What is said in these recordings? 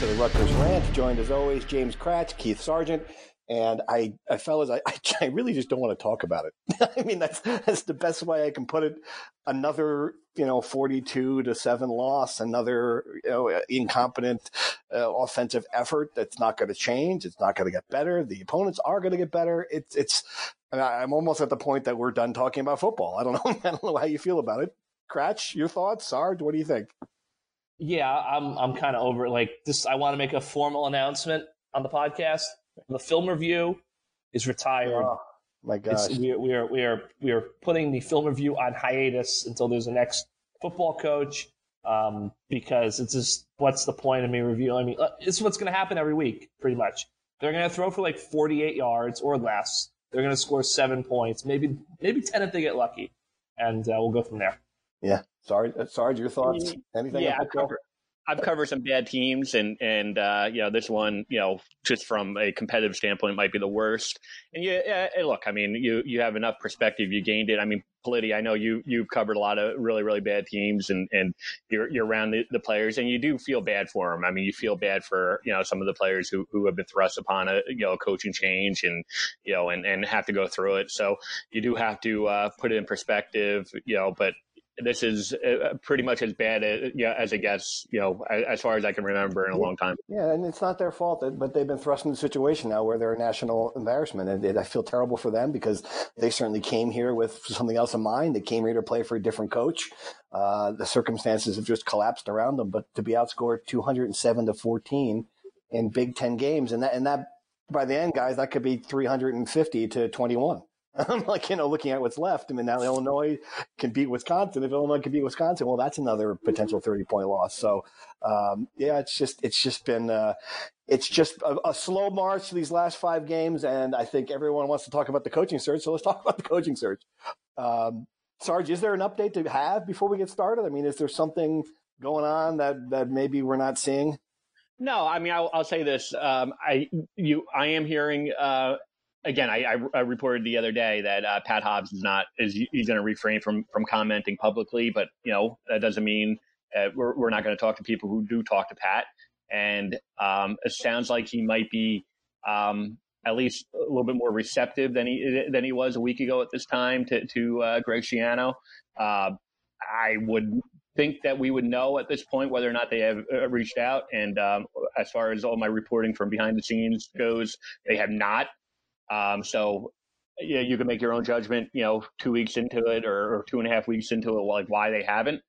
To the Rutgers Ranch. Joined as always, James Kratch, Keith Sargeant, and I, I fellas, I, I really just don't want to talk about it. I mean, that's that's the best way I can put it. Another, you know, forty-two to seven loss. Another, you know, incompetent uh, offensive effort that's not going to change. It's not going to get better. The opponents are going to get better. It's it's. I'm almost at the point that we're done talking about football. I don't know. I don't know how you feel about it. Kratch, your thoughts? Sarge, what do you think? Yeah, I'm I'm kind of over it. Like this, I want to make a formal announcement on the podcast. The film review is retired. Oh, my gosh. It's, we, are, we are we are we are putting the film review on hiatus until there's a next football coach. Um, because it's just what's the point of me reviewing? I mean, uh, it's what's going to happen every week, pretty much. They're going to throw for like 48 yards or less. They're going to score seven points, maybe maybe 10 if they get lucky, and uh, we'll go from there. Yeah. Sarge, uh, Sarge, your thoughts? Anything? Yeah, I've covered, I've covered some bad teams, and and uh, you know this one, you know, just from a competitive standpoint, might be the worst. And yeah, uh, look, I mean, you you have enough perspective. You gained it. I mean, Politi, I know you you've covered a lot of really really bad teams, and and you're you're around the, the players, and you do feel bad for them. I mean, you feel bad for you know some of the players who who have been thrust upon a you know a coaching change, and you know, and and have to go through it. So you do have to uh, put it in perspective, you know, but this is uh, pretty much as bad as, you know, as it gets, you know, as far as I can remember in a long time. Yeah, and it's not their fault, that, but they've been thrust into a situation now where they're a national embarrassment. And, and I feel terrible for them because they certainly came here with something else in mind. They came here to play for a different coach. Uh, the circumstances have just collapsed around them, but to be outscored 207 to 14 in Big Ten games, and that, and that by the end, guys, that could be 350 to 21. I'm like, you know, looking at what's left. I mean, now Illinois can beat Wisconsin. If Illinois can beat Wisconsin, well, that's another potential 30 point loss. So, um, yeah, it's just, it's just been, uh, it's just a, a, slow march these last five games. And I think everyone wants to talk about the coaching search. So let's talk about the coaching search. Um, Sarge, is there an update to have before we get started? I mean, is there something going on that, that maybe we're not seeing? No, I mean, I'll, I'll say this. Um, I, you, I am hearing, uh, again, I, I, I, reported the other day that uh, Pat Hobbs is not is he's going to refrain from from commenting publicly, but you know that doesn't mean uh, we're we're not going to talk to people who do talk to Pat. And um, it sounds like he might be um, at least a little bit more receptive than he than he was a week ago at this time to to uh, Greg Schiano. Uh, I would think that we would know at this point whether or not they have uh, reached out. And um, as far as all my reporting from behind the scenes goes, they have not. Um, so yeah, you can make your own judgment, you know, two weeks into it or, or two and a half weeks into it, like why they haven't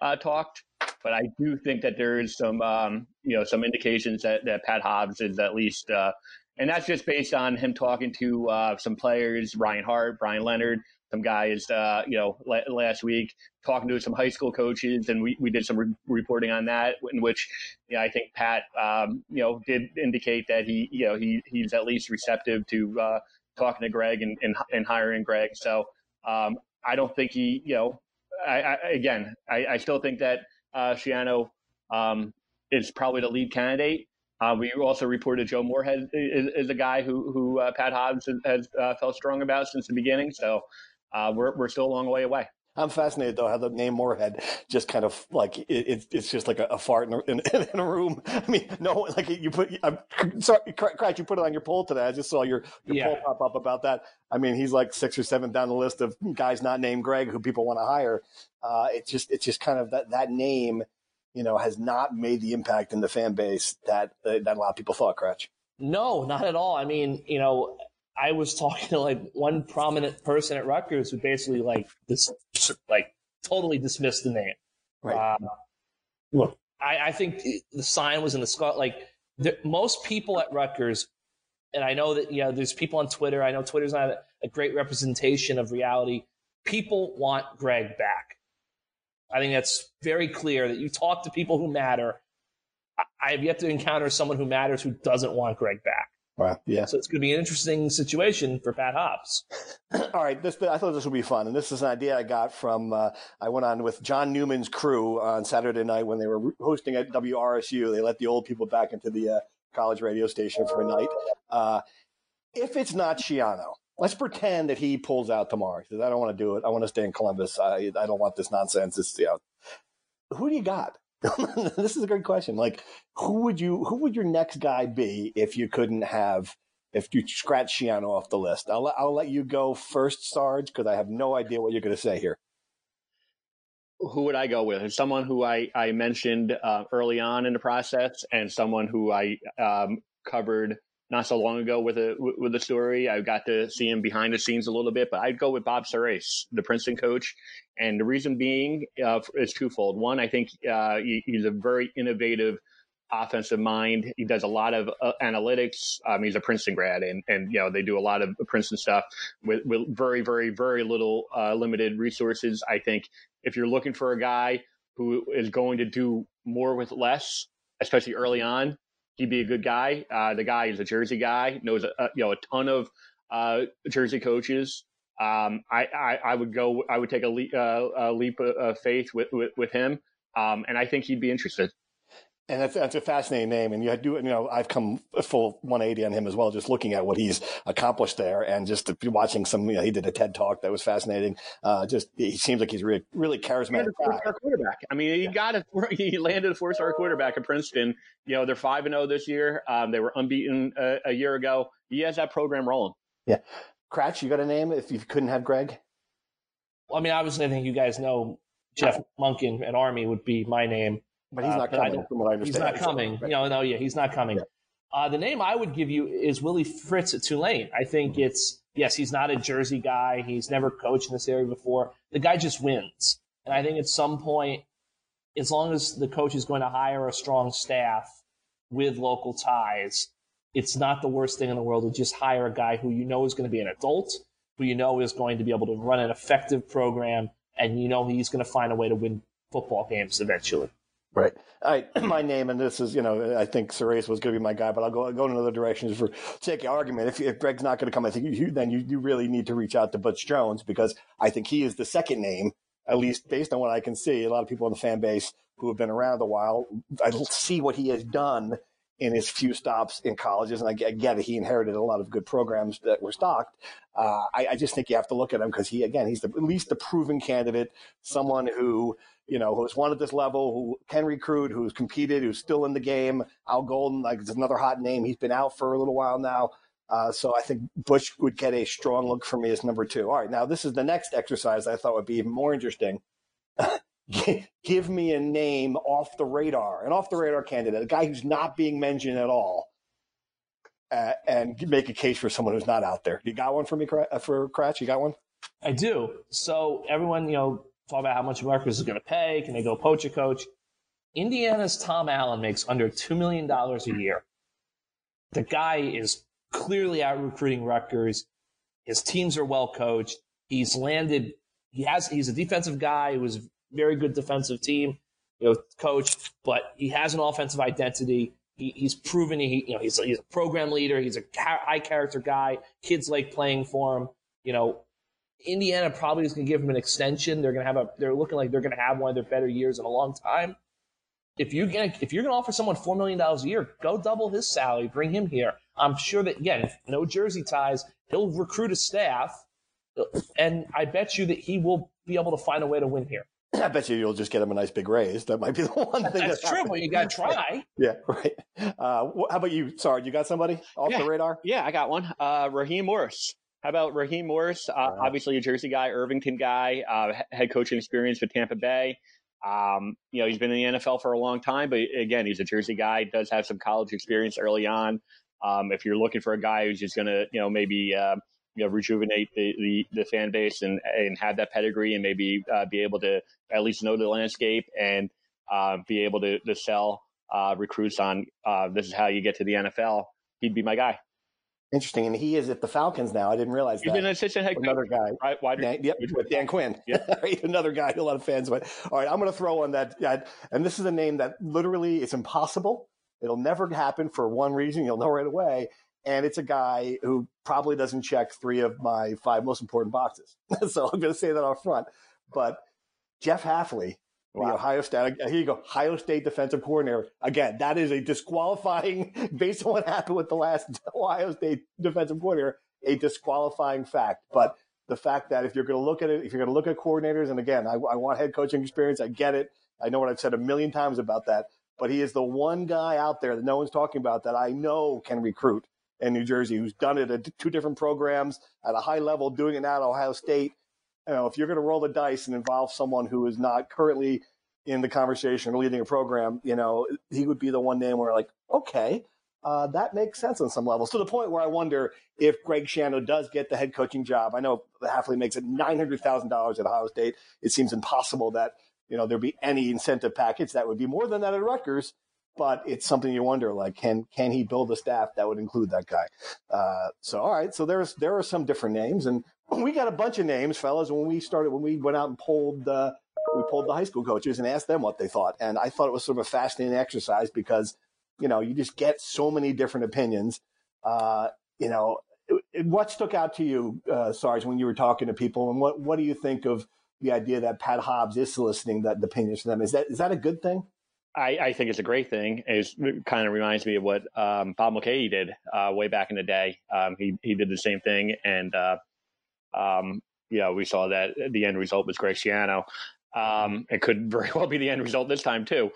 uh, talked. But I do think that there is some, um, you know, some indications that, that Pat Hobbs is at least, uh, and that's just based on him talking to uh, some players, Ryan Hart, Brian Leonard, some guys, uh, you know, last week talking to some high school coaches, and we, we did some re- reporting on that, in which, you know, I think Pat, um, you know, did indicate that he, you know, he he's at least receptive to uh, talking to Greg and, and, and hiring Greg. So um, I don't think he, you know, I, I again, I, I, still think that uh, Schiano um, is probably the lead candidate. Uh, we also reported Joe Moorhead is, is a guy who who uh, Pat Hobbs has, has uh, felt strong about since the beginning. So uh, we're we're still a long way away. I'm fascinated though how the name Moorhead just kind of like it, it's just like a, a fart in a, in, in, a room. I mean, no, like you put. I'm sorry, Craig, you put it on your poll today. I just saw your your yeah. poll pop up about that. I mean, he's like six or seven down the list of guys not named Greg who people want to hire. Uh, it's just it's just kind of that that name, you know, has not made the impact in the fan base that uh, that a lot of people thought. Kratch. No, not at all. I mean, you know, I was talking to like one prominent person at Rutgers who basically like this, like totally dismissed the name. Right. Uh, look, I, I, think the sign was in the sky. Like the, most people at Rutgers, and I know that you know there's people on Twitter. I know Twitter's not a, a great representation of reality. People want Greg back. I think that's very clear that you talk to people who matter. I have yet to encounter someone who matters who doesn't want Greg back. Wow. Yeah. So it's going to be an interesting situation for Pat Hobbs. All right. This, I thought this would be fun. And this is an idea I got from, uh, I went on with John Newman's crew on Saturday night when they were hosting at WRSU. They let the old people back into the uh, college radio station for a night. Uh, if it's not Schiano, let's pretend that he pulls out tomorrow. He says, I don't want to do it. I want to stay in Columbus. I, I don't want this nonsense. This, you know, who do you got? this is a great question. Like, who would you, who would your next guy be if you couldn't have, if you scratch Schiano off the list? I'll, I'll let you go first, Sarge, because I have no idea what you're going to say here. Who would I go with? Someone who I, I mentioned uh, early on in the process and someone who I um, covered not so long ago with a with a story. I got to see him behind the scenes a little bit, but I'd go with Bob Surace, the Princeton coach, and the reason being uh, is twofold. One, I think uh, he, he's a very innovative offensive mind. He does a lot of uh, analytics. Um, he's a Princeton grad, and and you know they do a lot of Princeton stuff with, with very very very little uh, limited resources. I think if you're looking for a guy who is going to do more with less, especially early on, he'd be a good guy. Uh, the guy is a Jersey guy, knows a, a, you know a ton of uh, Jersey coaches. Um, I, I, I would go. I would take a leap, uh, a leap of faith with with, with him, um, and I think he'd be interested. And that's, that's a fascinating name. And you do, you know, I've come full 180 on him as well, just looking at what he's accomplished there and just watching some, you know, he did a TED talk that was fascinating. Uh, just, he seems like he's really, really charismatic. Four-star quarterback. I mean, he yeah. got a, he landed a four star quarterback at Princeton. You know, they're 5 and 0 this year. Um, they were unbeaten a, a, year ago. He has that program rolling. Yeah. Kratch, you got a name if you couldn't have Greg? Well, I mean, obviously, I think you guys know Jeff Monken at Army would be my name. But he's not uh, coming, from what I understand. He's not coming. Right. no, yeah, he's not coming. Yeah. Uh, the name I would give you is Willie Fritz at Tulane. I think mm-hmm. it's yes, he's not a Jersey guy. He's never coached in this area before. The guy just wins, and I think at some point, as long as the coach is going to hire a strong staff with local ties, it's not the worst thing in the world to just hire a guy who you know is going to be an adult, who you know is going to be able to run an effective program, and you know he's going to find a way to win football games eventually. Right. I, my name, and this is, you know, I think Surace was going to be my guy, but I'll go, I'll go in another direction for sake of argument. If, if Greg's not going to come, I think you, then you, you really need to reach out to Butch Jones because I think he is the second name, at least based on what I can see. A lot of people in the fan base who have been around a while, I see what he has done in his few stops in colleges, and I get, I get it. He inherited a lot of good programs that were stocked. Uh, I, I, just think you have to look at him because he, again, he's the, at least the proven candidate, someone who you know, who's won at this level, who can recruit, who's competed, who's still in the game. Al Golden, like, is another hot name. He's been out for a little while now. Uh, so I think Butch would get a strong look for me as number two. All right, now this is the next exercise I thought would be even more interesting. Give me a name off the radar, an off the radar candidate, a guy who's not being mentioned at all, uh, and make a case for someone who's not out there. You got one for me, for Kratch? You got one? I do. So everyone, you know, talk about how much Rutgers is going to pay. Can they go poach a coach? Indiana's Tom Allen makes under $2 million a year. The guy is clearly out recruiting Rutgers. His teams are well coached. He's landed, he has, he's a defensive guy who was a very good defensive team, you know, coach, but he has an offensive identity. He, he's proven he, you know, he's, he's a program leader. He's a high character guy. Kids like playing for him. You know, Indiana probably is going to give him an extension. They're going to have a. They're looking like they're going to have one of their better years in a long time. If you're going to if you're going to offer someone four million dollars a year, go double his salary. Bring him here. I'm sure that again, no jersey ties. He'll recruit a staff, and I bet you that he will be able to find a way to win here. I bet you you'll just get him a nice big raise. That might be the one thing. That's, that's true, but you got to try. yeah, right. Uh, how about you? Sorry, you got somebody off yeah, the radar? Yeah, I got one. Uh, Raheem Morris. How about Raheem Morris? Uh, wow. Obviously a Jersey guy, Irvington guy, uh, head coaching experience with Tampa Bay. Um, you know, he's been in the NFL for a long time, but again, he's a Jersey guy. Does have some college experience early on. Um, if you're looking for a guy who's just going to, you know, maybe uh, you know rejuvenate the, the, the fan base and and have that pedigree and maybe uh, be able to at least know the landscape and uh, be able to, to sell uh, recruits on uh, this is how you get to the NFL, he'd be my guy. Interesting, and he is at the Falcons now. I didn't realize He's that. an assistant head Another guy, right? Wide Dan, yep, with Dan Quinn. Yep. Another guy a lot of fans went. All right, I'm going to throw on that. And this is a name that literally it's impossible. It'll never happen for one reason. You'll know right away. And it's a guy who probably doesn't check three of my five most important boxes. so I'm going to say that up front. But Jeff Hafley, the Ohio State, uh, here you go, Ohio State defensive coordinator. Again, that is a disqualifying, based on what happened with the last Ohio State defensive coordinator, a disqualifying fact. But the fact that if you're going to look at it, if you're going to look at coordinators, and again, I, I want head coaching experience, I get it. I know what I've said a million times about that. But he is the one guy out there that no one's talking about that I know can recruit in New Jersey who's done it at two different programs at a high level, doing it now at Ohio State. You know, if you're going to roll the dice and involve someone who is not currently in the conversation or leading a program, you know, he would be the one name where like, okay, uh, that makes sense on some levels. To the point where I wonder if Greg Schiano does get the head coaching job. I know Hafley makes it nine hundred thousand dollars at Ohio State. It seems impossible that you know there'd be any incentive package that would be more than that at Rutgers. But it's something you wonder, like, can can he build a staff that would include that guy? Uh, so, all right, so there's there are some different names, and we got a bunch of names, fellas. When we started, when we went out and polled, uh, we polled the high school coaches and asked them what they thought, and I thought it was sort of a fascinating exercise because you know you just get so many different opinions. Uh, you know, what stuck out to you, uh, Sarge, when you were talking to people, and what what do you think of the idea that Pat Hobbs is soliciting that the opinions from them? Is that is that a good thing? I, I think it's a great thing. It kind of reminds me of what um, Bob Mulcahy did uh, way back in the day. Um, he he did the same thing, and uh, um, you know we saw that the end result was Greg Schiano. Um, it could very well be the end result this time too.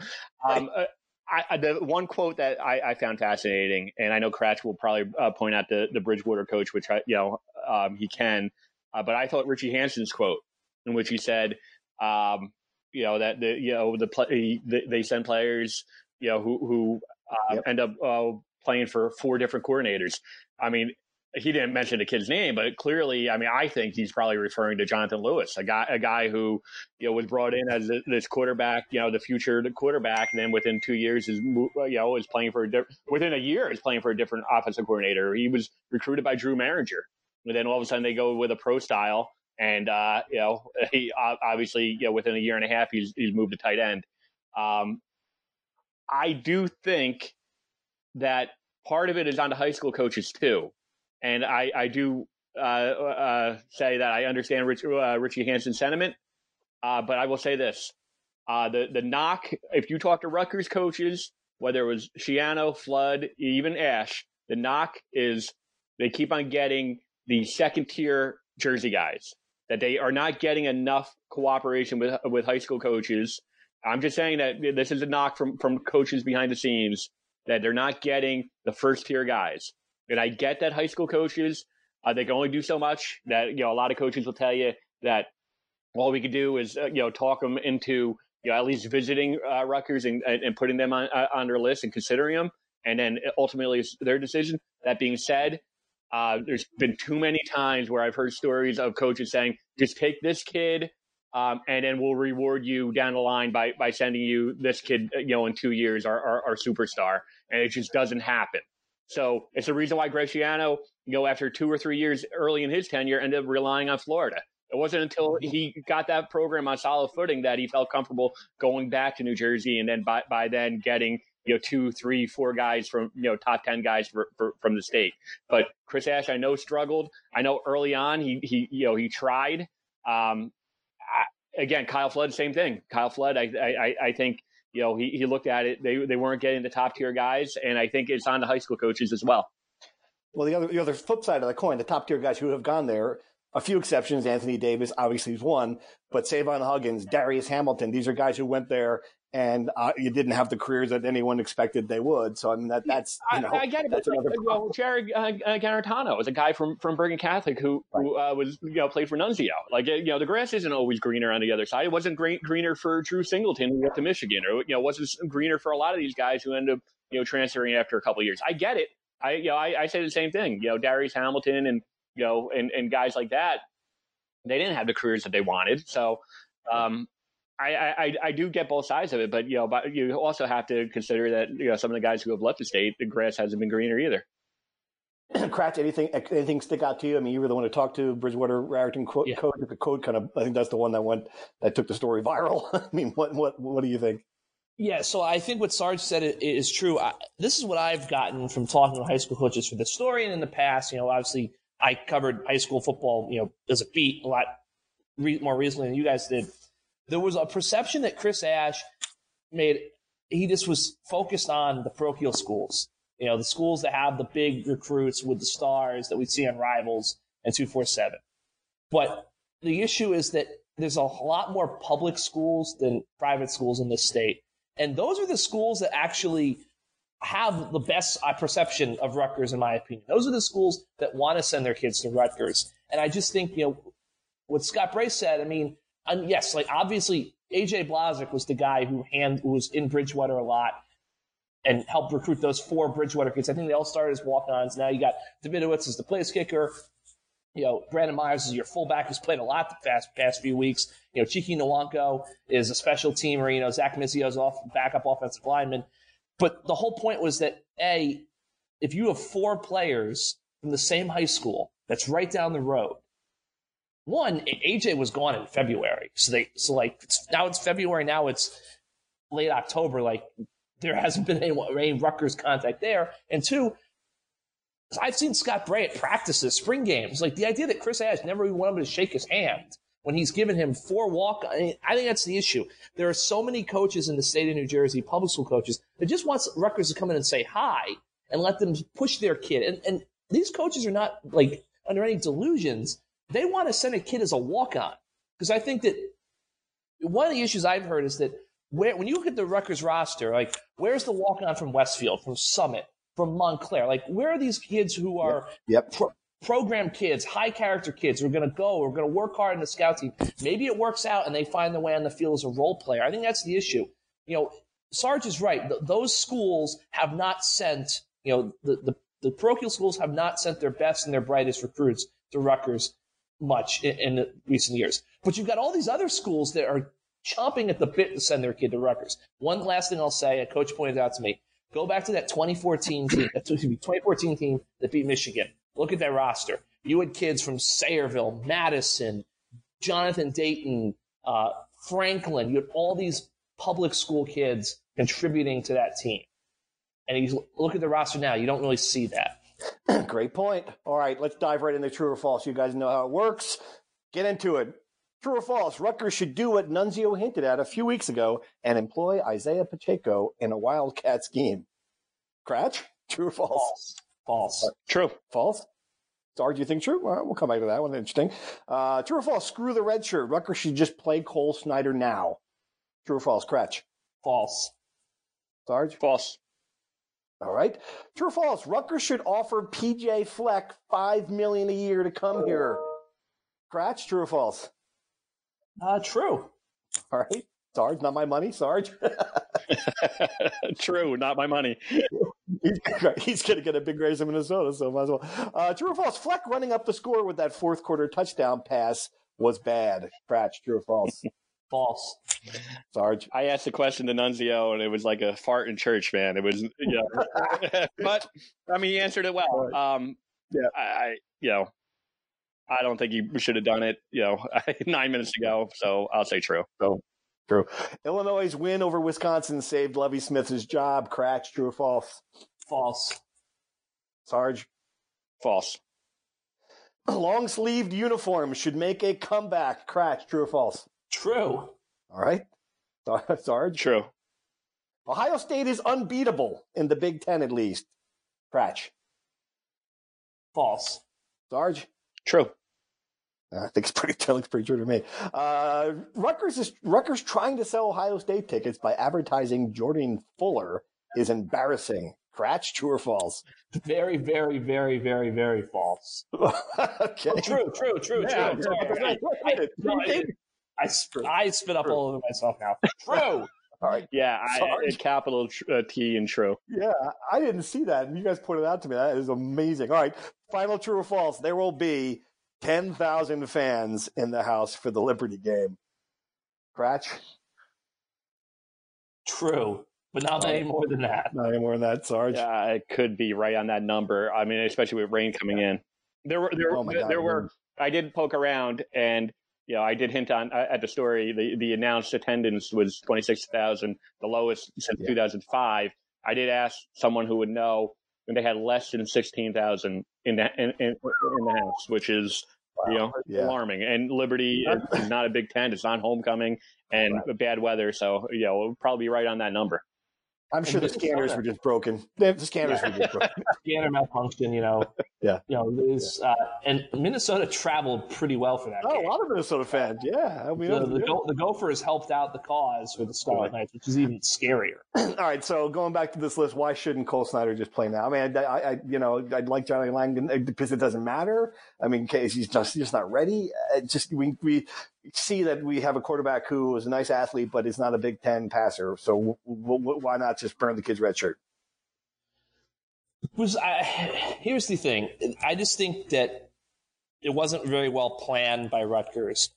Um, uh, I, the one quote that I, I, found fascinating, and I know Kratch will probably uh, point out the, the Bridgewater coach, which I, you know um, he can, uh, but I thought Richie Hanson's quote, in which he said, um, you know that the you know the, play, the they send players, you know who who uh, yep. end up uh, playing for four different coordinators. I mean, he didn't mention the kid's name, but clearly, I mean, I think he's probably referring to Jonathan Lewis, a guy, a guy who, you know, was brought in as this quarterback, you know, the future quarterback, and then within two years is, you know, is playing for a different, within a year is playing for a different offensive coordinator. He was recruited by Drew Mehringer, and then all of a sudden they go with a pro style, and uh, you know, he obviously, you know, within a year and a half, he's he's moved to tight end. Um, I do think that part of it is on the high school coaches too and I, I do uh, uh, say that I understand Rich, uh, Richie Hanson's sentiment, uh, but I will say this: uh, the the knock. If you talk to Rutgers coaches, whether it was Schiano, Flood, even Ash, the knock is they keep on getting the second tier Jersey guys. That they are not getting enough cooperation with with high school coaches. I'm just saying that this is a knock from from coaches behind the scenes that they're not getting the first tier guys. And I get that high school coaches, uh, they can only do so much. That, you know, a lot of coaches will tell you that all we can do is, uh, you know, talk them into, you know, at least visiting uh, Rutgers and, and putting them on, uh, on their list and considering them. And then ultimately it's their decision. That being said, uh, there's been too many times where I've heard stories of coaches saying, just take this kid um, and then we'll reward you down the line by, by sending you this kid, you know, in two years, our, our, our superstar. And it just doesn't happen. So it's the reason why Greg Schiano, you know, after two or three years early in his tenure, ended up relying on Florida. It wasn't until mm-hmm. he got that program on solid footing that he felt comfortable going back to New Jersey, and then by, by then getting you know two, three, four guys from you know top ten guys for, for, from the state. But Chris Ash, I know struggled. I know early on he he you know he tried. Um, I, again, Kyle Flood, same thing. Kyle Flood, I I, I think you know, he, he looked at it. They they weren't getting the top tier guys, and I think it's on the high school coaches as well. Well, the other the other flip side of the coin, the top tier guys who have gone there, a few exceptions. Anthony Davis obviously is one, but Savon Huggins, Darius Hamilton, these are guys who went there and uh, you didn't have the careers that anyone expected they would. So I mean that that's you know I, I get it. That's but another well, Jared uh, uh, Garantano was a guy from from Bergen Catholic who right. who uh, was you know played for Nunzio. Like you know the grass isn't always greener on the other side. It wasn't green, greener for Drew Singleton who went to Michigan, or you know wasn't greener for a lot of these guys who end up you know transferring after a couple of years. I get it. I you know I, I say the same thing. You know Darius Hamilton and you know and and guys like that, they didn't have the careers that they wanted. So. Um, I, I, I do get both sides of it, but you know, but you also have to consider that you know some of the guys who have left the state, the grass hasn't been greener either. Kratch, anything anything stick out to you? I mean, you were the one to talk to Bridgewater Raritan quote, yeah. code. The code kind of, I think that's the one that went that took the story viral. I mean, what what what do you think? Yeah, so I think what Sarge said is true. I, this is what I've gotten from talking to high school coaches for the story, and in the past, you know, obviously I covered high school football, you know, as a beat a lot re- more recently than you guys did. There was a perception that Chris Ash made. He just was focused on the parochial schools, you know, the schools that have the big recruits with the stars that we see on Rivals and two four seven. But the issue is that there's a lot more public schools than private schools in this state and those are the schools that actually have the best uh, perception of Rutgers, in my opinion. Those are the schools that want to send their kids to Rutgers. And I just think, you know, what Scott Bray said, I mean, yes, like obviously AJ Blazek was the guy who hand who was in Bridgewater a lot and helped recruit those four Bridgewater kids. I think they all started as walk-ons. Now you got Davidovicz as the place kicker. You know, Brandon Myers is your fullback who's played a lot the past past few weeks. You know, Chiki Nwankwo is a special teamer. You know, Zach Mizio's off backup offensive lineman. But the whole point was that a, if you have four players from the same high school that's right down the road, one AJ was gone in February, so they so like it's, now it's February. Now it's late October. Like there hasn't been any, any Rutgers contact there, and two, I've seen Scott Bray at practices, spring games. Like the idea that Chris Ash never even wanted to shake his hand when he's given him four walk. I, mean, I, think that's the issue. There are so many coaches in the state of New Jersey, public school coaches, that just wants Rutgers to come in and say hi and let them push their kid. And, and these coaches are not like under any delusions. They want to send a kid as a walk on because I think that one of the issues I've heard is that where, when you look at the Rutgers roster, like where's the walk on from Westfield, from Summit, from Montclair. Like, where are these kids who are yep. yep. Pro- program kids, high character kids who are going to go, who are going to work hard in the scout team? Maybe it works out and they find their way on the field as a role player. I think that's the issue. You know, Sarge is right. Th- those schools have not sent, you know, the, the, the parochial schools have not sent their best and their brightest recruits to Rutgers much in, in recent years. But you've got all these other schools that are chomping at the bit to send their kid to Rutgers. One last thing I'll say, a coach pointed out to me, Go back to that 2014 team, that 2014 team that beat Michigan. Look at that roster. You had kids from Sayreville, Madison, Jonathan Dayton, uh, Franklin. You had all these public school kids contributing to that team. And you look at the roster now, you don't really see that. Great point. All right, let's dive right into true or false. You guys know how it works. Get into it. True or false? Rutgers should do what Nunzio hinted at a few weeks ago and employ Isaiah Pacheco in a Wildcat scheme. Kratch? True or false? False. False. Uh, true. False? Sarge, you think true? we'll come back to that one. Interesting. Uh, true or false? Screw the red shirt. Rutgers should just play Cole Snyder now. True or false? Kratch? False. Sarge? False. All right. True or false? Rutgers should offer PJ Fleck five million a year to come here. Kratch? True or false? Uh, true. All right. Sarge, not my money. Sarge. true, not my money. he's, he's going to get a big raise in Minnesota, so might as well. Uh, true or false? Fleck running up the score with that fourth quarter touchdown pass was bad. Kratch, true or false? false. Sarge. I asked the question to Nunzio, and it was like a fart in church, man. It was, yeah. but I mean, he answered it well. Um, yeah, I, I, you know, I don't think he should have done it, you know, nine minutes ago. So I'll say true. So true. Illinois' win over Wisconsin saved Lovie Smith's job. Kratch, true or false? False. Sarge? False. Long sleeved uniforms should make a comeback. Kratch, true or false? True. All right. Sarge? True. Ohio State is unbeatable in the Big Ten, at least. Kratch. False. Sarge? True. I think it's pretty. That looks pretty true to me. Uh, Rutgers is Rutgers trying to sell Ohio State tickets by advertising Jordan Fuller is embarrassing. Kratch, true or false? Very, very, very, very, very false. okay. Oh, true, true, true, yeah, true. I, I, I, I, spit, I spit up all over myself now. True. All right. Yeah, I, capital uh, T and true. Yeah, I didn't see that, and you guys pointed out to me. That is amazing. All right, final true or false? There will be 10,000 fans in the house for the Liberty game. Kratch? True, but not any more than that. Not any more than that, Sarge. Yeah, it could be right on that number. I mean, especially with rain coming in. There were there, Oh my there, God, there were. I did poke around, and you know, I did hint on uh, at the story. The the announced attendance was twenty six thousand, the lowest since Yeah. two thousand five. I did ask someone who would know and they had less than sixteen thousand in the in, in, in the house, which is you know Yeah. alarming. And Liberty is not a Big Ten; it's on homecoming and bad weather, so you know, we'll probably be right on that number. I'm sure the scanners were just broken. The scanners were just broken. Scanner malfunction, you know. Yeah. You know, there's, uh, and Minnesota traveled pretty well for that Oh, a lot of Minnesota fans. Yeah. Mean, The, the, yeah. Go- the Gophers helped out the cause for the Scarlet Knights, which is even scarier. All right, so going back to this list, why shouldn't Cole Snyder just play now? I mean, I, I, I you know, I'd like Johnny Langan uh, because it doesn't matter. I mean, case he's just he's just not ready. Uh, just we we see that we have a quarterback who is a nice athlete, but is not a Big Ten passer. So w- w- why not just burn the kid's red shirt? was I, here's the thing. I just think that it wasn't very well planned by Rutgers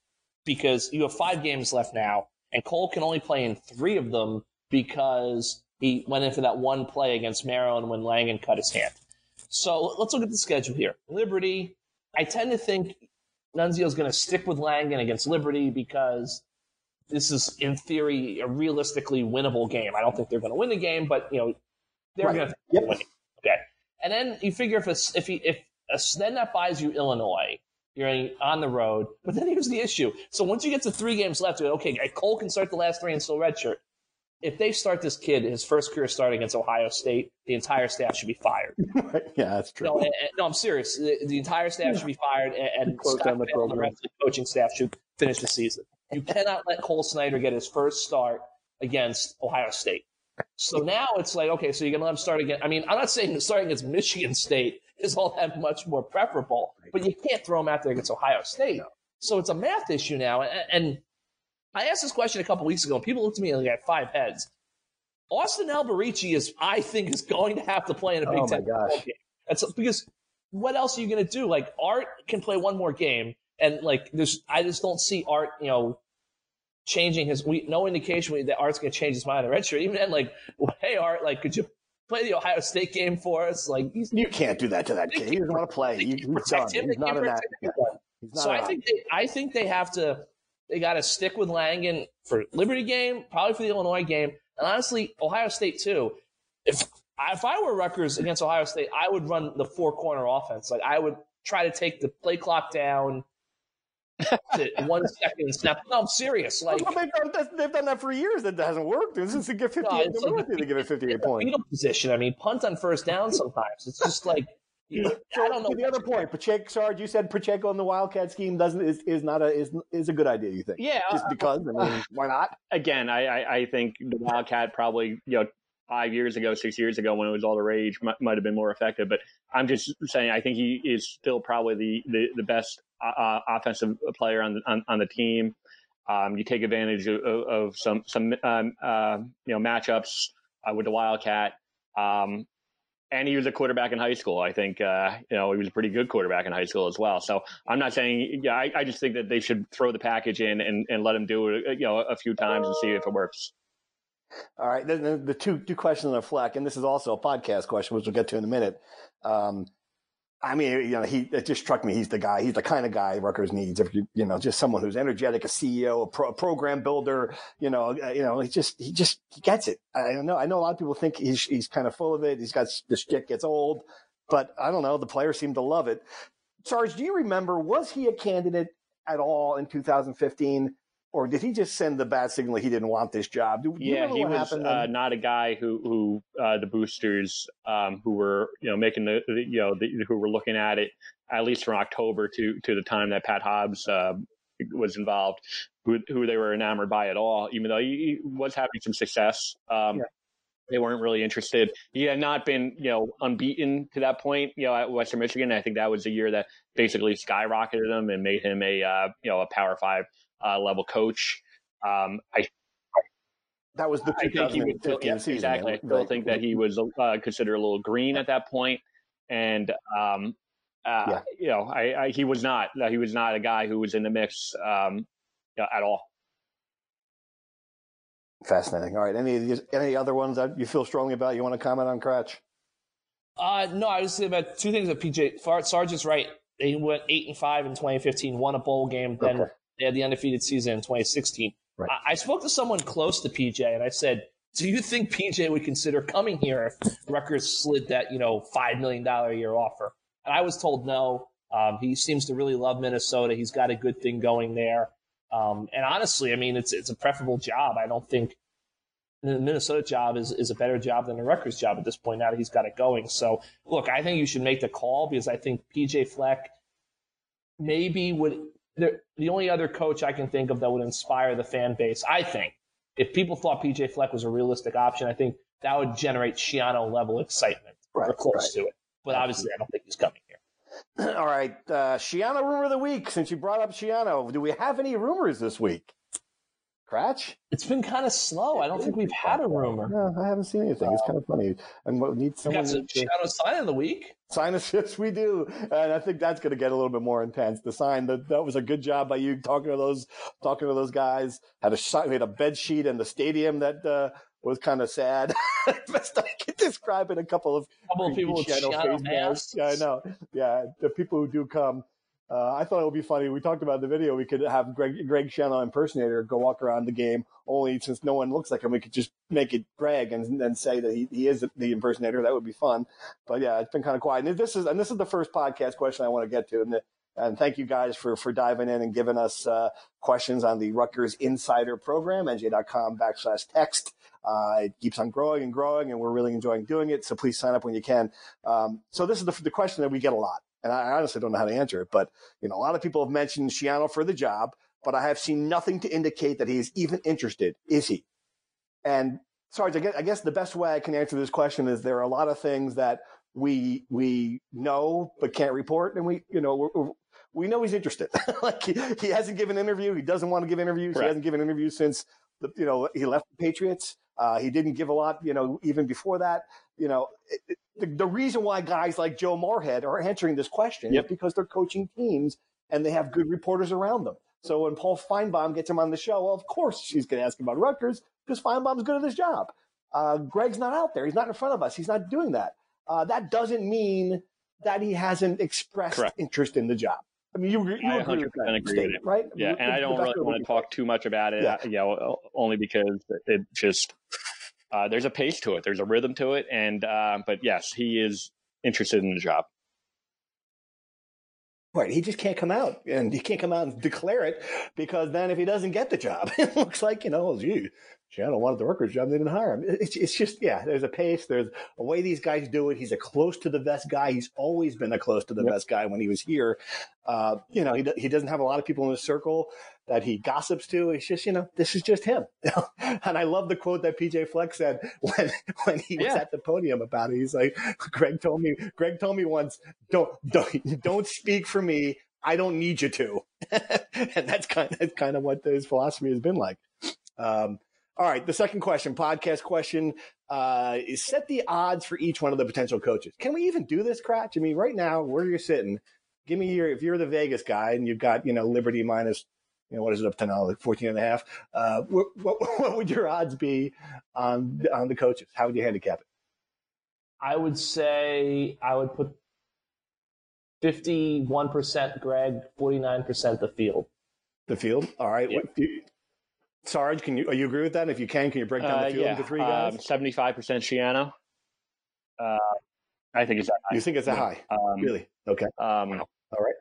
because you have five games left now, and Cole can only play in three of them because he went in for that one play against Maryland when Langan cut his hand. So let's look at the schedule here. Liberty, I tend to think Nunzio's going to stick with Langan against Liberty because this is, in theory, a realistically winnable game. I don't think they're going to win the game, but you know they're Right. going to Yep. win. Okay, and then you figure if it's, if he, if a, then that buys you Illinois, you're on the road. But then here's the issue: so once you get to three games left, you're, okay, Cole can start the last three and still redshirt. If they start this kid his first career start against Ohio State, the entire staff should be fired. yeah, that's true. No, and- and- no, I'm serious. The, the entire staff should be fired, and, and Scott down the Bell the program. rest of the coaching staff should finish the season. You cannot let Cole Snyder get his first start against Ohio State. So now it's like, okay, so you're gonna let him start again. I mean, I'm not saying starting against Michigan State is all that much more preferable, but you can't throw him out there against Ohio State. So it's a math issue now. And, and I asked this question a couple weeks ago, and people looked at me like I had five heads. Austin Alberici is, I think, is going to have to play in a Big Oh, my Ten gosh. game. That's because what else are you going to do? Like Art can play one more game, and like there's, I just don't see Art, you know, changing his. We no indication that Art's going to change his mind on the red shirt. Even then, like, well, hey Art, like, could you play the Ohio State game for us? Like, he's You can't do that to that kid. He doesn't want to play. They he's done. him. He's not in that. So I think they, I think they have to. They got to stick with Langan for Liberty game, probably for the Illinois game, and honestly, Ohio State too. If if I were Rutgers against Ohio State, I would run the four corner offense. Like I would try to take the play clock down to one second snap. No, I'm serious. Like Well, they've, done, that- they've done that for years. That hasn't worked. This is to get 58. No, like to give it 58 points. position. I mean, punt on first down. Sometimes it's just like you know, I don't know. To the other point, Pacheco, Sarge, you said Pacheco in the Wildcat scheme doesn't is, is not a is is a good idea. You think? Yeah, Just because? I mean, why not? again, I, I, I think the Wildcat probably, you know, five years ago, six years ago, when it was all the rage, might, might have been more effective. But I'm just saying, I think he is still probably the the, the best uh, uh, offensive player on the on, on the team. Um, you take advantage of, of, of some some um, uh, you know matchups uh, with the Wildcat. Um, and he was a quarterback in high school. I think uh, you know he was a pretty good quarterback in high school as well. So I'm not saying, yeah, I, I just think that they should throw the package in and, and let him do it, uh, you know, a few times and see if it works. All right. The, the two two questions on fleck, and this is also a podcast question, which we'll get to in a minute. Um, I mean, you know, he it just struck me. He's the guy. He's the kind of guy Rutgers needs. If you, you know, just someone who's energetic, a CEO, a, pro, a program builder. You know, uh, you know, he just he just he gets it. I don't know. I know a lot of people think he's he's kind of full of it. He's got the shit gets old, but I don't know. The players seem to love it. Sarge, do you remember? Was he a candidate at all in 2015? Or did he just send the bad signal he didn't want this job? Do, Yeah, he was uh, not a guy who who uh, the boosters um, who were you know making the, the you know the, who were looking at it at least from October to to the time that Pat Hobbs uh, was involved, who who they were enamored by at all, even though he, he was having some success. Um, Yeah. They weren't really interested. He had not been, you know, unbeaten to that point, you know, at Western Michigan. I think that was the year that basically skyrocketed him and made him a, uh, you know, a Power Five uh, level coach. Um, I That was the I think he would 2015 yeah, season. exactly. I right? still think that he was uh, considered a little green at that point, and um, uh, Yeah. you know, I, I, he was not. uh, He was not a guy who was in the mix um, you know, at all. Fascinating. All right. Any any other ones that you feel strongly about? You want to comment on Kratch? Uh, no, I was saying about two things that PJ Sargeant's right. They went eight and five in 2015, won a bowl game. Then okay. They had the undefeated season in 2016. Right. I, I spoke to someone close to PJ, and I said, "Do you think PJ would consider coming here if Rutgers slid that you know five million dollar a year offer?" And I was told no. Um, he seems to really love Minnesota. He's got a good thing going there. Um, and honestly, I mean, it's it's a preferable job. I don't think the Minnesota job is, is a better job than the Rutgers job at this point now that he's got it going. So, look, I think you should make the call because I think PJ Fleck maybe would. The only other coach I can think of that would inspire the fan base, I think, if people thought PJ Fleck was a realistic option, I think that would generate Schiano level excitement right, or close right. to it. But obviously, I don't think he's coming here. All right, uh, Schiano rumor of the week. Since you brought up Schiano, do we have any rumors this week? It's been kind of slow. I don't think we've had a rumor. No, I haven't seen anything. It's kind of funny. And what needs someone got some to, Schiano sign of the week. Sign us, yes, we do. And I think that's going to get a little bit more intense. The sign that that was a good job by you talking to those talking to those guys. Had a we had a bed sheet in the stadium that uh, was kind of sad. Best I can describe it. A couple of couple of people with Schiano masks. Yeah, I know. Yeah, the people who do come. Uh, I thought it would be funny. We talked about the video. We could have Greg, Greg Schiano impersonator go walk around the game. Only since no one looks like him, we could just make it Greg and then say that he, he is the impersonator. That would be fun. But yeah, it's been kind of quiet. And this is and this is the first podcast question I want to get to. And, the, and thank you guys for for diving in and giving us uh, questions on the Rutgers Insider Program, nj.com backslash text. Uh, it keeps on growing and growing, and we're really enjoying doing it. So please sign up when you can. So this is the, the question that we get a lot and I honestly don't know how to answer it. But you know, a lot of people have mentioned Schiano for the job, but I have seen nothing to indicate that he is even interested. Is he? And Sarge, I guess, I guess the best way I can answer this question is there are a lot of things that we we know but can't report, and we you know we know he's interested. like he, he, hasn't given an interview, he doesn't want to give interviews. He hasn't given interviews since the, you know he left the Patriots. Uh, he didn't give a lot, you know, even before that. You know, it, the, the, reason why guys like Joe Moorhead are answering this question yep. is because they're coaching teams and they have good reporters around them. So when Paul Finebaum gets him on the show, well, of course she's going to ask him about Rutgers because Finebaum's good at his job. Uh, Greg's not out there. He's not in front of us. He's not doing that. Uh, that doesn't mean that he hasn't expressed Correct. interest in the job. I mean, you, you I agree, with that agree with it. right? Yeah, and I don't really want to talk too much about it. Yeah. Uh, you know, only because it just uh, there's a pace to it, there's a rhythm to it, and uh, but yes, he is interested in the job. Right, he just can't come out, and he can't come out and declare it because then if he doesn't get the job, it looks like you know, gee, I don't want the Rutgers job. They didn't hire him. It's, it's just, yeah, there's a pace. There's a way these guys do it. He's a close to the vest guy. He's always been a close to the yep. guy when he was here. Uh, you know, he, he doesn't have a lot of people in his circle that he gossips to. It's just, you know, this is just him. and I love the quote that PJ Fleck said when, when he was yeah. at the podium about it. He's like, Greg told me, Greg told me once, don't, don't, don't speak for me. I don't need you to. and that's kind of, that's kind of what his philosophy has been like. Um, all right, the second question, podcast question, uh, is set the odds for each one of the potential coaches. Can we even do this, Kratch? I mean, right now, where you're sitting, give me your, if you're the Vegas guy and you've got, you know, Liberty minus, you know, what is it up to now, like 14 and a half, uh, what, what, what would your odds be on, on the coaches? How would you handicap it? I would say I would put 51% Greg, 49% the field. The field? All right. Yep. What, Sarge, can you, you agree with that? And If you can, can you break down the uh, field yeah. into three guys? Um, seventy-five percent Schiano. Uh, I think it's that high. You think it's that high? Um, really? Okay. Um, All right.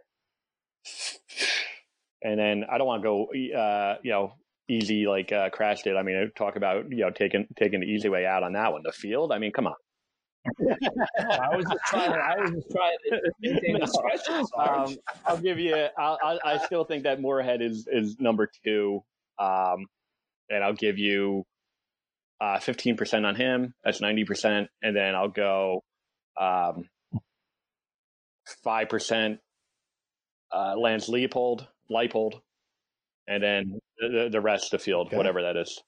And then I don't want to go, uh, you know, easy like uh, Kratch did. I mean, talk about you know taking taking the easy way out on that one. The field. I mean, come on. I was just trying. I was just trying to maintain discretion. Um, I'll give you. I'll, I'll, I still think that Moorhead is is number two. Um, and I'll give you uh, 15% on him. That's 90%. And then I'll go um, 5% uh, Lance Leopold, Leipold, and then the, the rest of the field, okay. whatever that is.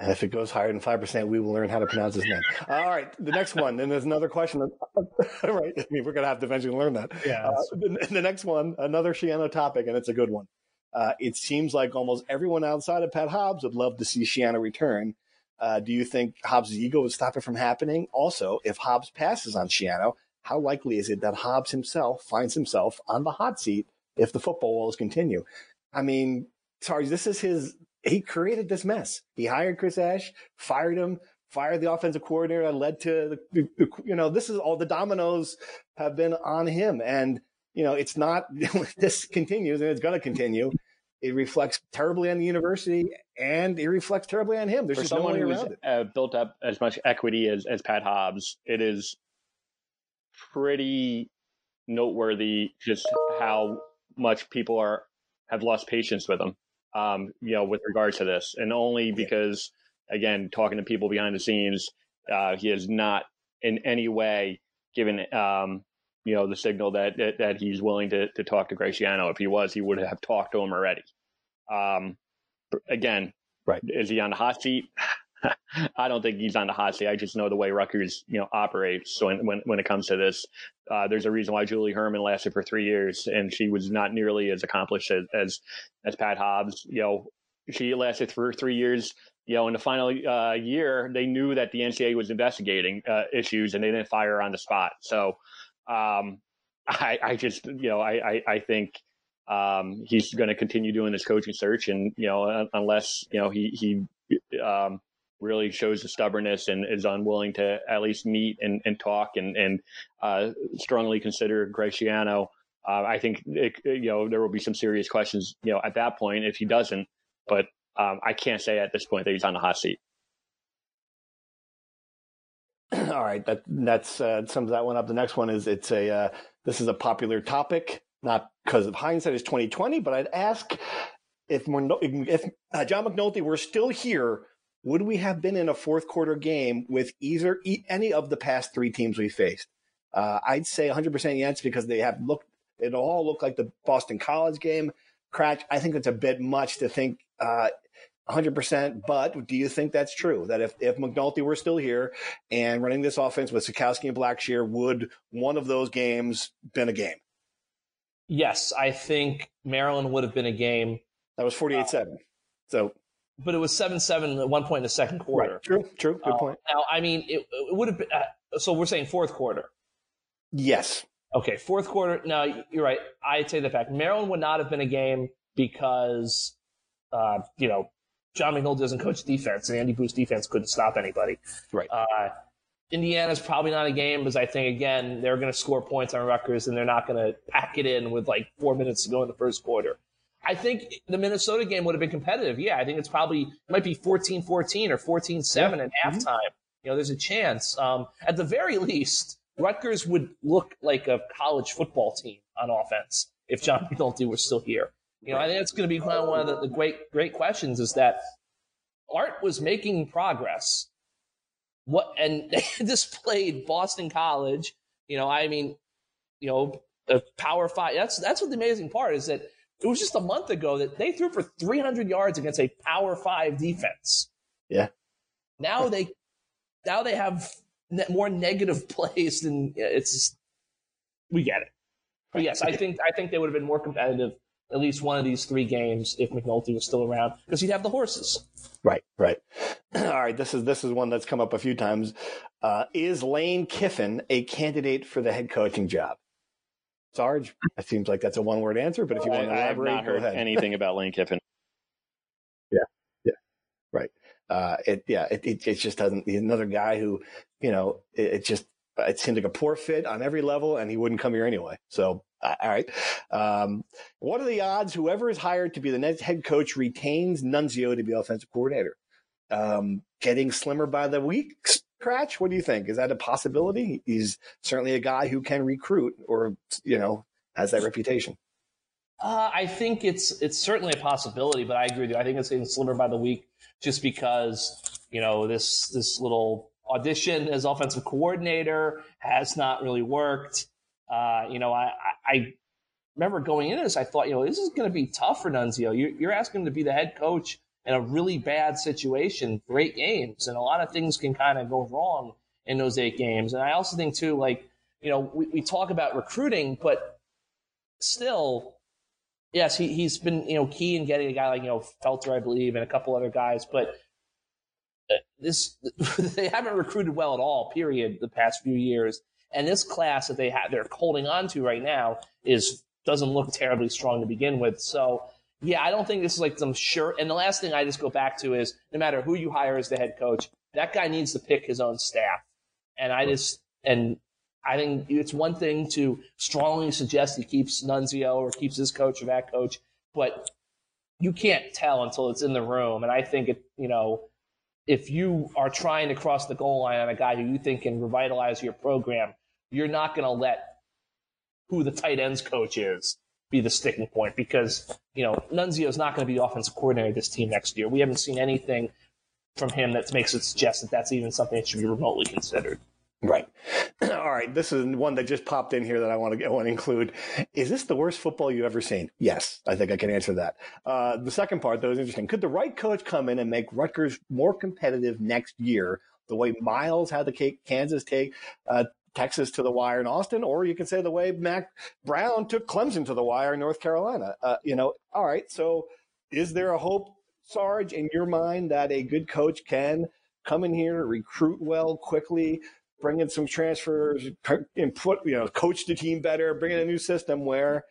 And if it goes higher than five percent, we will learn how to pronounce his name. All right, the next one. Then there's another question. All right, I mean, we're gonna have to eventually learn that. Yeah. Uh, the, the, next one, another Schiano topic, and it's a good one. Uh, it seems like almost everyone outside of Pat Hobbs would love to see Schiano return. Uh, do you think Hobbs' ego would stop it from happening? Also, if Hobbs passes on Schiano, how likely is it that Hobbs himself finds himself on the hot seat if the football woes continue? I mean, sorry, this is his. He created this mess. He hired Chris Ash, fired him, fired the offensive coordinator that led to the, you know, this is all the dominoes have been on him. And, you know, it's not, this continues and it's going to continue. It reflects terribly on the university and it reflects terribly on him. There's For someone no who's uh, built up as much equity as, as Pat Hobbs, it is pretty noteworthy just how much people are have lost patience with him. Um, you know, with regards to this, and only because again, talking to people behind the scenes, uh, he has not in any way given um, you know the signal that, that, that he's willing to to talk to Greg Schiano. If he was, he would have talked to him already. Um, again, right? Is he on the hot seat? I don't think he's on the hot seat. I just know the way Rutgers, you know, operates. So when when, when it comes to this, uh, there's a reason why Julie Hermann lasted for three years, and she was not nearly as accomplished as as, as Pat Hobbs. You know, she lasted for three years. You know, in the final uh, year, they knew that the NCAA was investigating uh, issues, and they didn't fire her on the spot. So, um, I, I just, you know, I, I, I think um, he's going to continue doing this coaching search, and you know, unless you know he he um, really shows the stubbornness and is unwilling to at least meet and, and talk and, and uh, strongly consider Greg Schiano. Uh, I think it, you know there will be some serious questions you know at that point if he doesn't. But um, I can't say at this point that he's on the hot seat. All right, that that's uh, sums that one up. The next one is it's a uh, this is a popular topic, not because of hindsight is twenty twenty, but I'd ask if if uh, John McNulty were still here, would we have been in a fourth quarter game with either any of the past three teams we faced? Uh, I'd say 100% yes because they have looked. It all looked like the Boston College game. Kratch, I think it's a bit much to think uh, 100%. But do you think that's true? That if, if McNulty were still here and running this offense with Sitkowski and Blackshear, would one of those games been a game? Yes, I think Maryland would have been a game. That was 48 7. So but it was seven seven at one point in the second quarter. Right. True, true, good uh, point. Now, I mean, it, it would have been. Uh, so we're saying fourth quarter. Yes. Okay, fourth quarter. Now you're right. I'd say the fact Maryland would not have been a game because, uh, you know, John McNulty doesn't coach defense, and Andy Buh's defense couldn't stop anybody. Right. Uh, Indiana's probably not a game because I think again they're going to score points on Rutgers and they're not going to pack it in with like four minutes to go in the first quarter. I think the Minnesota game would have been competitive. Yeah, I think it's probably it might be 14-14 or 14-7 yeah. at mm-hmm. halftime. You know, there's a chance. Um, at the very least, Rutgers would look like a college football team on offense if John McNulty was still here. You know, I think it's going to be kind of one of the, the great great questions is that Art was making progress. What and they displayed Boston College. You know, I mean, you know, a Power Five. That's that's what the amazing part is that it was just a month ago that they threw for 300 yards against a Power Five defense. Yeah. Now they, now they have more negative plays than it's. Just, we get it. But yes, I think I think they would have been more competitive at least one of these three games if McNulty was still around because he'd have the horses. Right, right. All right, this is this is one that's come up a few times. Uh, is Lane Kiffin a candidate for the head coaching job? Sarge, it seems like that's a one word answer, but if you want to elaborate, I have not heard ahead. anything about Lane Kiffin. yeah, yeah, right. Uh, it, yeah, it, it, it, just doesn't. He's another guy who, you know, it, it, just it seemed like a poor fit on every level, and he wouldn't come here anyway. So, all right. Um, what are the odds whoever is hired to be the next head coach retains Nunzio to be offensive coordinator? Um, getting slimmer by the week, Kratch? What do you think? Is that a possibility? He's certainly a guy who can recruit or, you know, has that reputation. Uh, I think it's it's certainly a possibility, but I agree with you. I think it's getting slimmer by the week just because, you know, this this little audition as offensive coordinator has not really worked. Uh, you know, I, I remember going into this, I thought, you know, this is going to be tough for Nunzio. You're, you're asking him to be the head coach in a really bad situation for eight games. And a lot of things can kind of go wrong in those eight games. And I also think, too, like, you know, we, we talk about recruiting, but still, yes, he he's been you know key in getting a guy like you know Felter, I believe, and a couple other guys, but uh, this they haven't recruited well at all. Period. The past few years, and this class that they have they're holding on to right now is doesn't look terribly strong to begin with. So yeah, I don't think this is like some sure. And the last thing I just go back to is no matter who you hire as the head coach, that guy needs to pick his own staff. And I just and I think it's one thing to strongly suggest he keeps Nunzio or keeps his coach or that coach, but you can't tell until it's in the room. And I think it, you know, if you are trying to cross the goal line on a guy who you think can revitalize your program, you're not going to let who the tight ends coach is be the sticking point because, you know, Nunzio is not going to be offensive coordinator of this team next year. We haven't seen anything from him that makes it suggest that that's even something that should be remotely considered. Right. All right. This is one that just popped in here that I want to, I want to include. Is this the worst football you've ever seen? Yes, I think I can answer that. Uh, the second part, though, is interesting. Could the right coach come in and make Rutgers more competitive next year, the way Miles had the Kansas take uh, Texas to the wire in Austin, or you can say the way Mack Brown took Clemson to the wire in North Carolina? Uh, you know, all right. So is there a hope, Sarge, in your mind that a good coach can come in here, recruit well quickly, bring in some transfers, and put you know coach the team better, bring in a new system where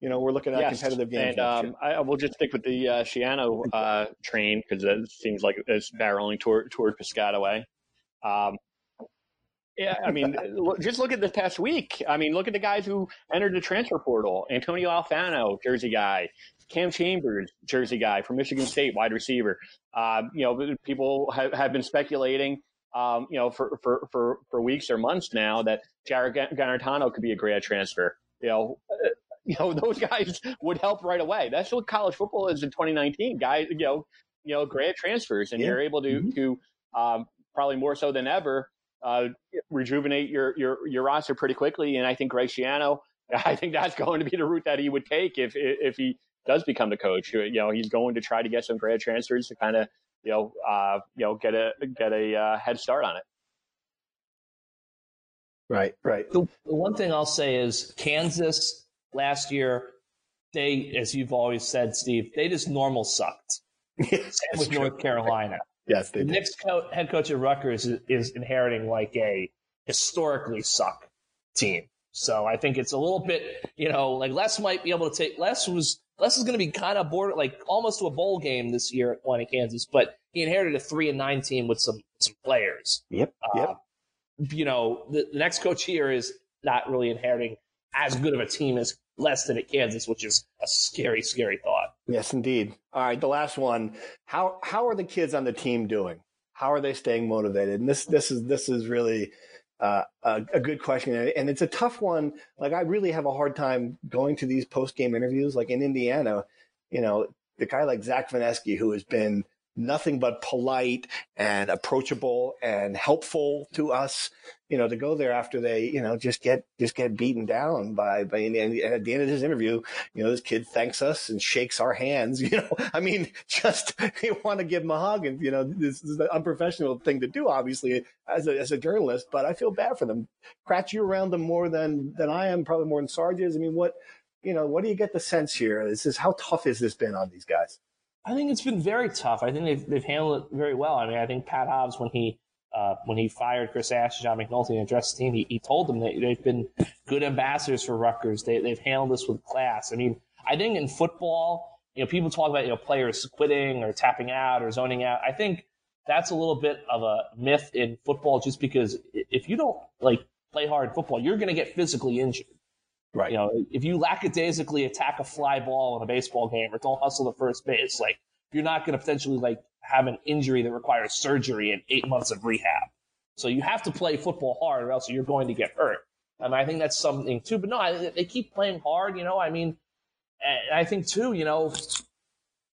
you know we're looking at yes. competitive games. And um, I will just stick with the uh, Schiano uh, train because it seems like it's barreling toward toward Piscataway. Um, yeah, I mean, just look at this past week. I mean, look at the guys who entered the transfer portal: Antonio Alfano, Jersey guy; Cam Chambers, Jersey guy from Michigan State, wide receiver. Uh, you know, people have, have been speculating um, you know, for, for, for, for weeks or months now that Jarrett Guarantano could be a grad transfer. You know, uh, you know, those guys would help right away. That's what college football is in 2019. Guys, you know, you know, grad transfers, and yeah. you're able to mm-hmm. to um, probably more so than ever uh, rejuvenate your your your roster pretty quickly. And I think Greg Schiano, I think that's going to be the route that he would take if if he does become the coach. You know, he's going to try to get some grad transfers to kind of you know, uh, you know, get a get a uh, head start on it. Right, right. The, the one thing I'll say is Kansas last year, they, as you've always said, Steve, they just normal sucked. Yes, with true. North Carolina. Yes, they the next co- head coach of Rutgers is, is inheriting like a historically suck team. So I think it's a little bit, you know, like Les might be able to take. Les was Les is going to be kind of bored, like almost to a bowl game this year at one in Kansas, but he inherited a three and nine team with some some players. Yep. Yep. Uh, you know, the, the, next coach here is not really inheriting as good of a team as Les than at Kansas, which is a scary, scary thought. Yes, indeed. All right, the last one. How how are the kids on the team doing? How are they staying motivated? And this this is this is really uh, a, a, good question, and it's a tough one. Like I really have a hard time going to these post game interviews. Like in Indiana, you know, the guy like Zach Vinesky, who has been nothing but polite and approachable and helpful to us. You know, to go there after they, you know, just get just get beaten down by by. And at the end of his interview, you know, this kid thanks us and shakes our hands. You know, I mean, just you want to give him a hug, and you know, this is an unprofessional thing to do, obviously, as a as a journalist. But I feel bad for them. Kratch, you around them more than than I am, probably more than Sarge is. I mean, what you know, what do you get the sense here? This is how tough has this been on these guys? I think it's been very tough. I think they've they've handled it very well. I mean, I think Pat Hobbs when he uh, when he fired Chris Ash, John McNulty, and addressed the team, he, he told them that they've been good ambassadors for Rutgers. They they've handled this with class. I mean, I think in football, you know, people talk about you know players quitting or tapping out or zoning out. I think that's a little bit of a myth in football, just because if you don't like play hard football, you're going to get physically injured. Right. You know, if you lackadaisically attack a fly ball in a baseball game or don't hustle the first base, like you're not going to potentially like have an injury that requires surgery and eight months of rehab. So you have to play football hard, or else you're going to get hurt. And I think that's something too. But no, I, they keep playing hard. You know, I mean, I think too. You know,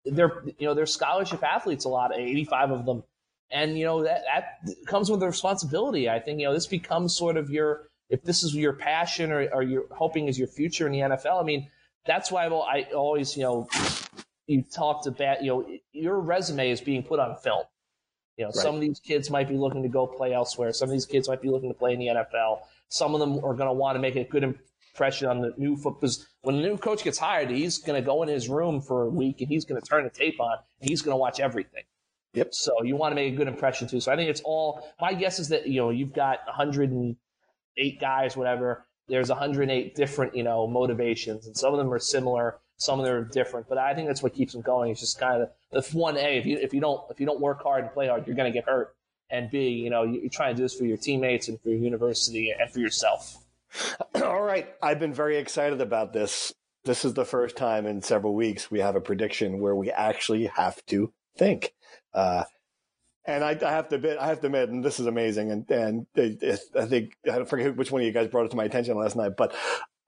they're you know they're scholarship athletes. A lot, 85 of them, and you know that that comes with the responsibility. I think you know this becomes sort of your if this is your passion or, or you're hoping is your future in the NFL, I mean, that's why I always, you know, you talked about, you know, your resume is being put on film. You know, right. some of these kids might be looking to go play elsewhere. Some of these kids might be looking to play in the NFL. Some of them are going to want to make a good impression on the new football. When the new coach gets hired, he's going to go in his room for a week and he's going to turn the tape on and he's going to watch everything. Yep. So you want to make a good impression too. So I think it's all. My guess is that you know you've got 108 guys, whatever. There's 108 different you know motivations, and some of them are similar, some of them are different. But I think that's what keeps them going. It's just kind of the one A. If you if you don't if you don't work hard and play hard, you're going to get hurt. And B, you know, you're trying to do this for your teammates and for your university and for yourself. All right. I've been very excited about this. This is the first time in several weeks we have a prediction where we actually have to think. Uh, and I, I, have to admit, I have to admit, and this is amazing. And, and it, it, I think, I forget which one of you guys brought it to my attention last night, but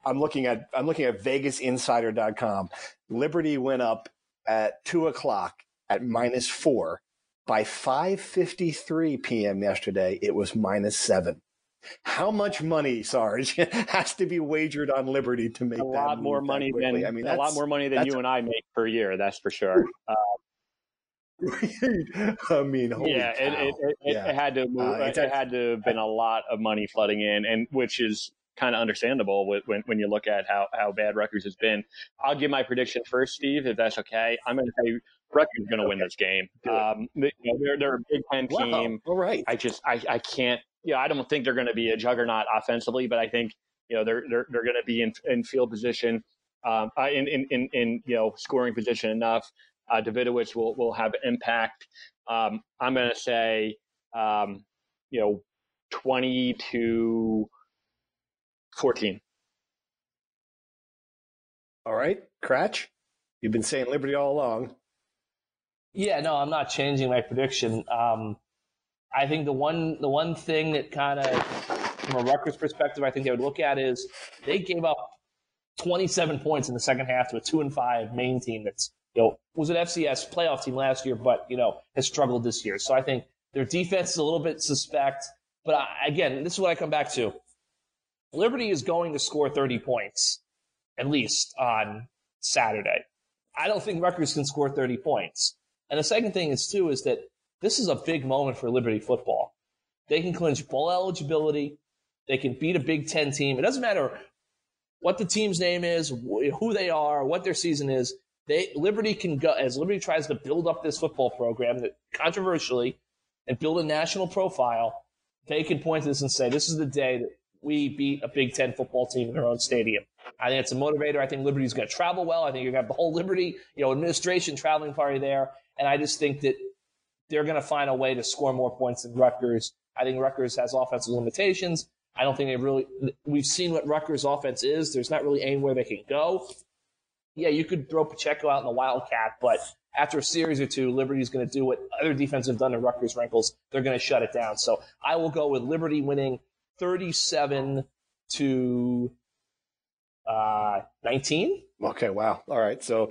I'm looking at, I'm looking at vegasinsider.com. Liberty went up at two o'clock at minus four. By 5.53 p.m. yesterday, it was minus seven. How much money, Sarge, has to be wagered on Liberty to make a lot more money than I mean, a lot more money than you and I make per year. That's for sure. Uh, I mean, yeah, it, it, it, yeah, it, had to move, uh, it had to have been a lot of money flooding in, and which is kind of understandable when, when you look at how, how bad Rutgers has been. I'll give my prediction first, Steve, if that's okay. I'm going to say Rutgers is going to win this game. Um, you know, they're, they're a Big Ten team. Wow. All right. I just I, I can't. Yeah, I don't think they're going to be a juggernaut offensively, but I think you know they're they're, they're going to be in, in field position, um, uh, in, in in in you know scoring position enough uh, Davidovicz will will have impact. Um, I'm going to say, um, you know, 20 to 14. All right, Kratch, you've been saying Liberty all along. Yeah, no, I'm not changing my prediction. Um, I think the one the one thing that kind of, from a Rutgers perspective, I think they would look at is they gave up 27 points in the second half to a two and five Maine team that's you know, was an FCS playoff team last year, but, you know, has struggled this year. So I think their defense is a little bit suspect. But I, again, this is what I come back to. Liberty is going to score 30 points, at least on Saturday. I don't think Rutgers can score 30 points. And the second thing is, too, is that this is a big moment for Liberty football. They can clinch bowl eligibility. They can beat a Big Ten team. It doesn't matter what the team's name is, who they are, what their season is they Liberty can go as Liberty tries to build up this football program that controversially and build a national profile. They can point to this and say, "This is the day that we beat a Big Ten football team in their own stadium." I think it's a motivator. I think Liberty's going to travel well. I think you're going to have the whole Liberty, you know, administration traveling party there, and I just think that they're going to find a way to score more points than Rutgers. I think Rutgers has offensive limitations. I don't think they really. We've seen what Rutgers' offense is. There's not really anywhere they can go yeah, you could throw Pacheco out in the Wildcat, but after a series or two, Liberty's going to do what other defenses have done to Rutgers wrinkles. They're going to shut it down. So I will go with Liberty winning 37 to uh, 19. Okay, wow. All right. So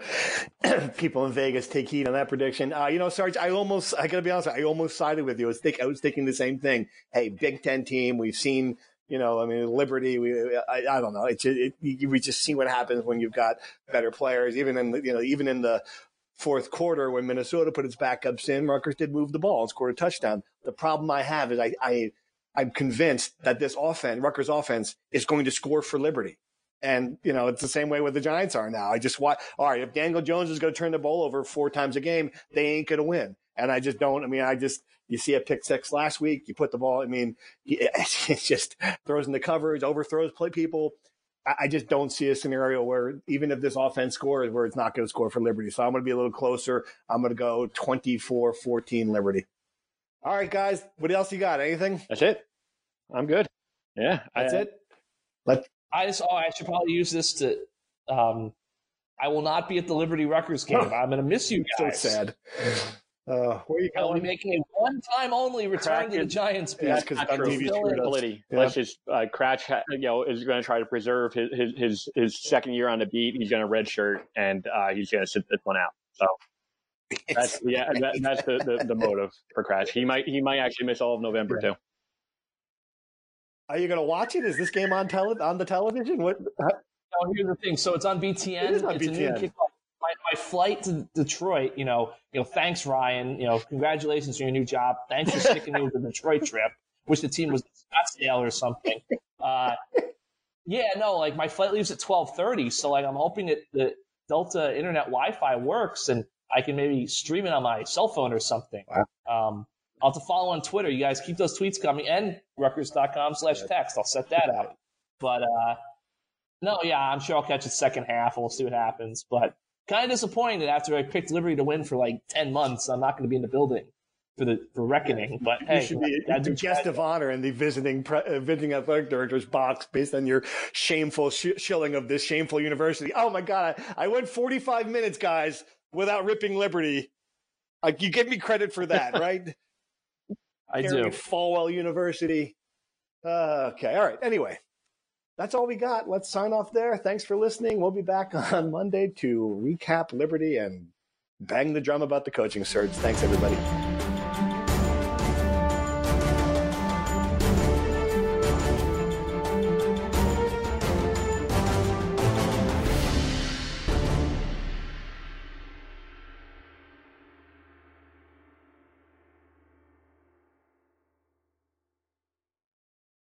people in Vegas take heed on that prediction. Uh, you know, Sarge, I almost, I got to be honest, I almost sided with you. I was, think, I was thinking the same thing. Hey, Big Ten team, we've seen you know, I mean, Liberty, we, I, I don't know. It's, it, it, we just see what happens when you've got better players, even in, you know, even in the fourth quarter when Minnesota put its backups in, Rutgers did move the ball and scored a touchdown. The problem I have is I, I, I'm convinced that this offense, Rutgers offense is going to score for Liberty. And, you know, it's the same way with the Giants are now. I just want, all right, if Daniel Jones is going to turn the ball over four times a game, they ain't going to win. And I just don't, I mean, I just, you see a pick six last week. You put the ball. I mean, it just throws in the coverage, overthrows play people. I just don't see a scenario where even if this offense scores, where it's not going to score for Liberty. So I'm going to be a little closer. I'm going to go 24-14 Liberty. All right, guys. What else you got? Anything? That's it. I'm good. Yeah, that's I, it. Let I just oh, I should probably use this to. Um, I will not be at the Liberty Rutgers game. I'm going to miss you guys. So sad. Uh, where are you going? I'll be making a one-time only return to the Giants. Yeah, because ability. Yeah. Let's just uh, Kratch, you know, is going to try to preserve his, his his his second year on the beat. He's going to redshirt and uh, he's going to sit this one out. So that's yeah, that, that's the, the, the motive for Kratch. He might he might actually miss all of November yeah. too. Are you going to watch it? Is this game on tele on the television? What? No, here's the thing. So it's on BTN. It is on it's BTN. A new kickoff my, flight to Detroit, you know, you know, thanks Ryan, you know, congratulations on your new job. Thanks for sticking me with the Detroit trip. Wish the team was Scottsdale or something. Uh, Yeah, no, like my flight leaves at twelve thirty, so like I'm hoping that the Delta internet Wi-Fi works and I can maybe stream it on my cell phone or something. Wow. Um, I'll have to follow on Twitter. You guys keep those tweets coming and Rutgers.com slash text. I'll set that out. But uh, no, yeah, I'm sure I'll catch the second half we'll see what happens. But kind of disappointed after I picked Liberty to win for like 10 months. I'm not going to be in the building for the for reckoning. But you hey, should be the guest of honor in the visiting pre, uh, visiting athletic director's box based on your shameful sh- shilling of this shameful university. Oh my god, I, I went 45 minutes, guys, without ripping Liberty. Like you give me credit for that, right? I do. Falwell University. Uh, okay, all right. Anyway, that's all we got. Let's sign off there. Thanks for listening. We'll be back on Monday to recap Liberty and bang the drum about the coaching surge. Thanks, everybody.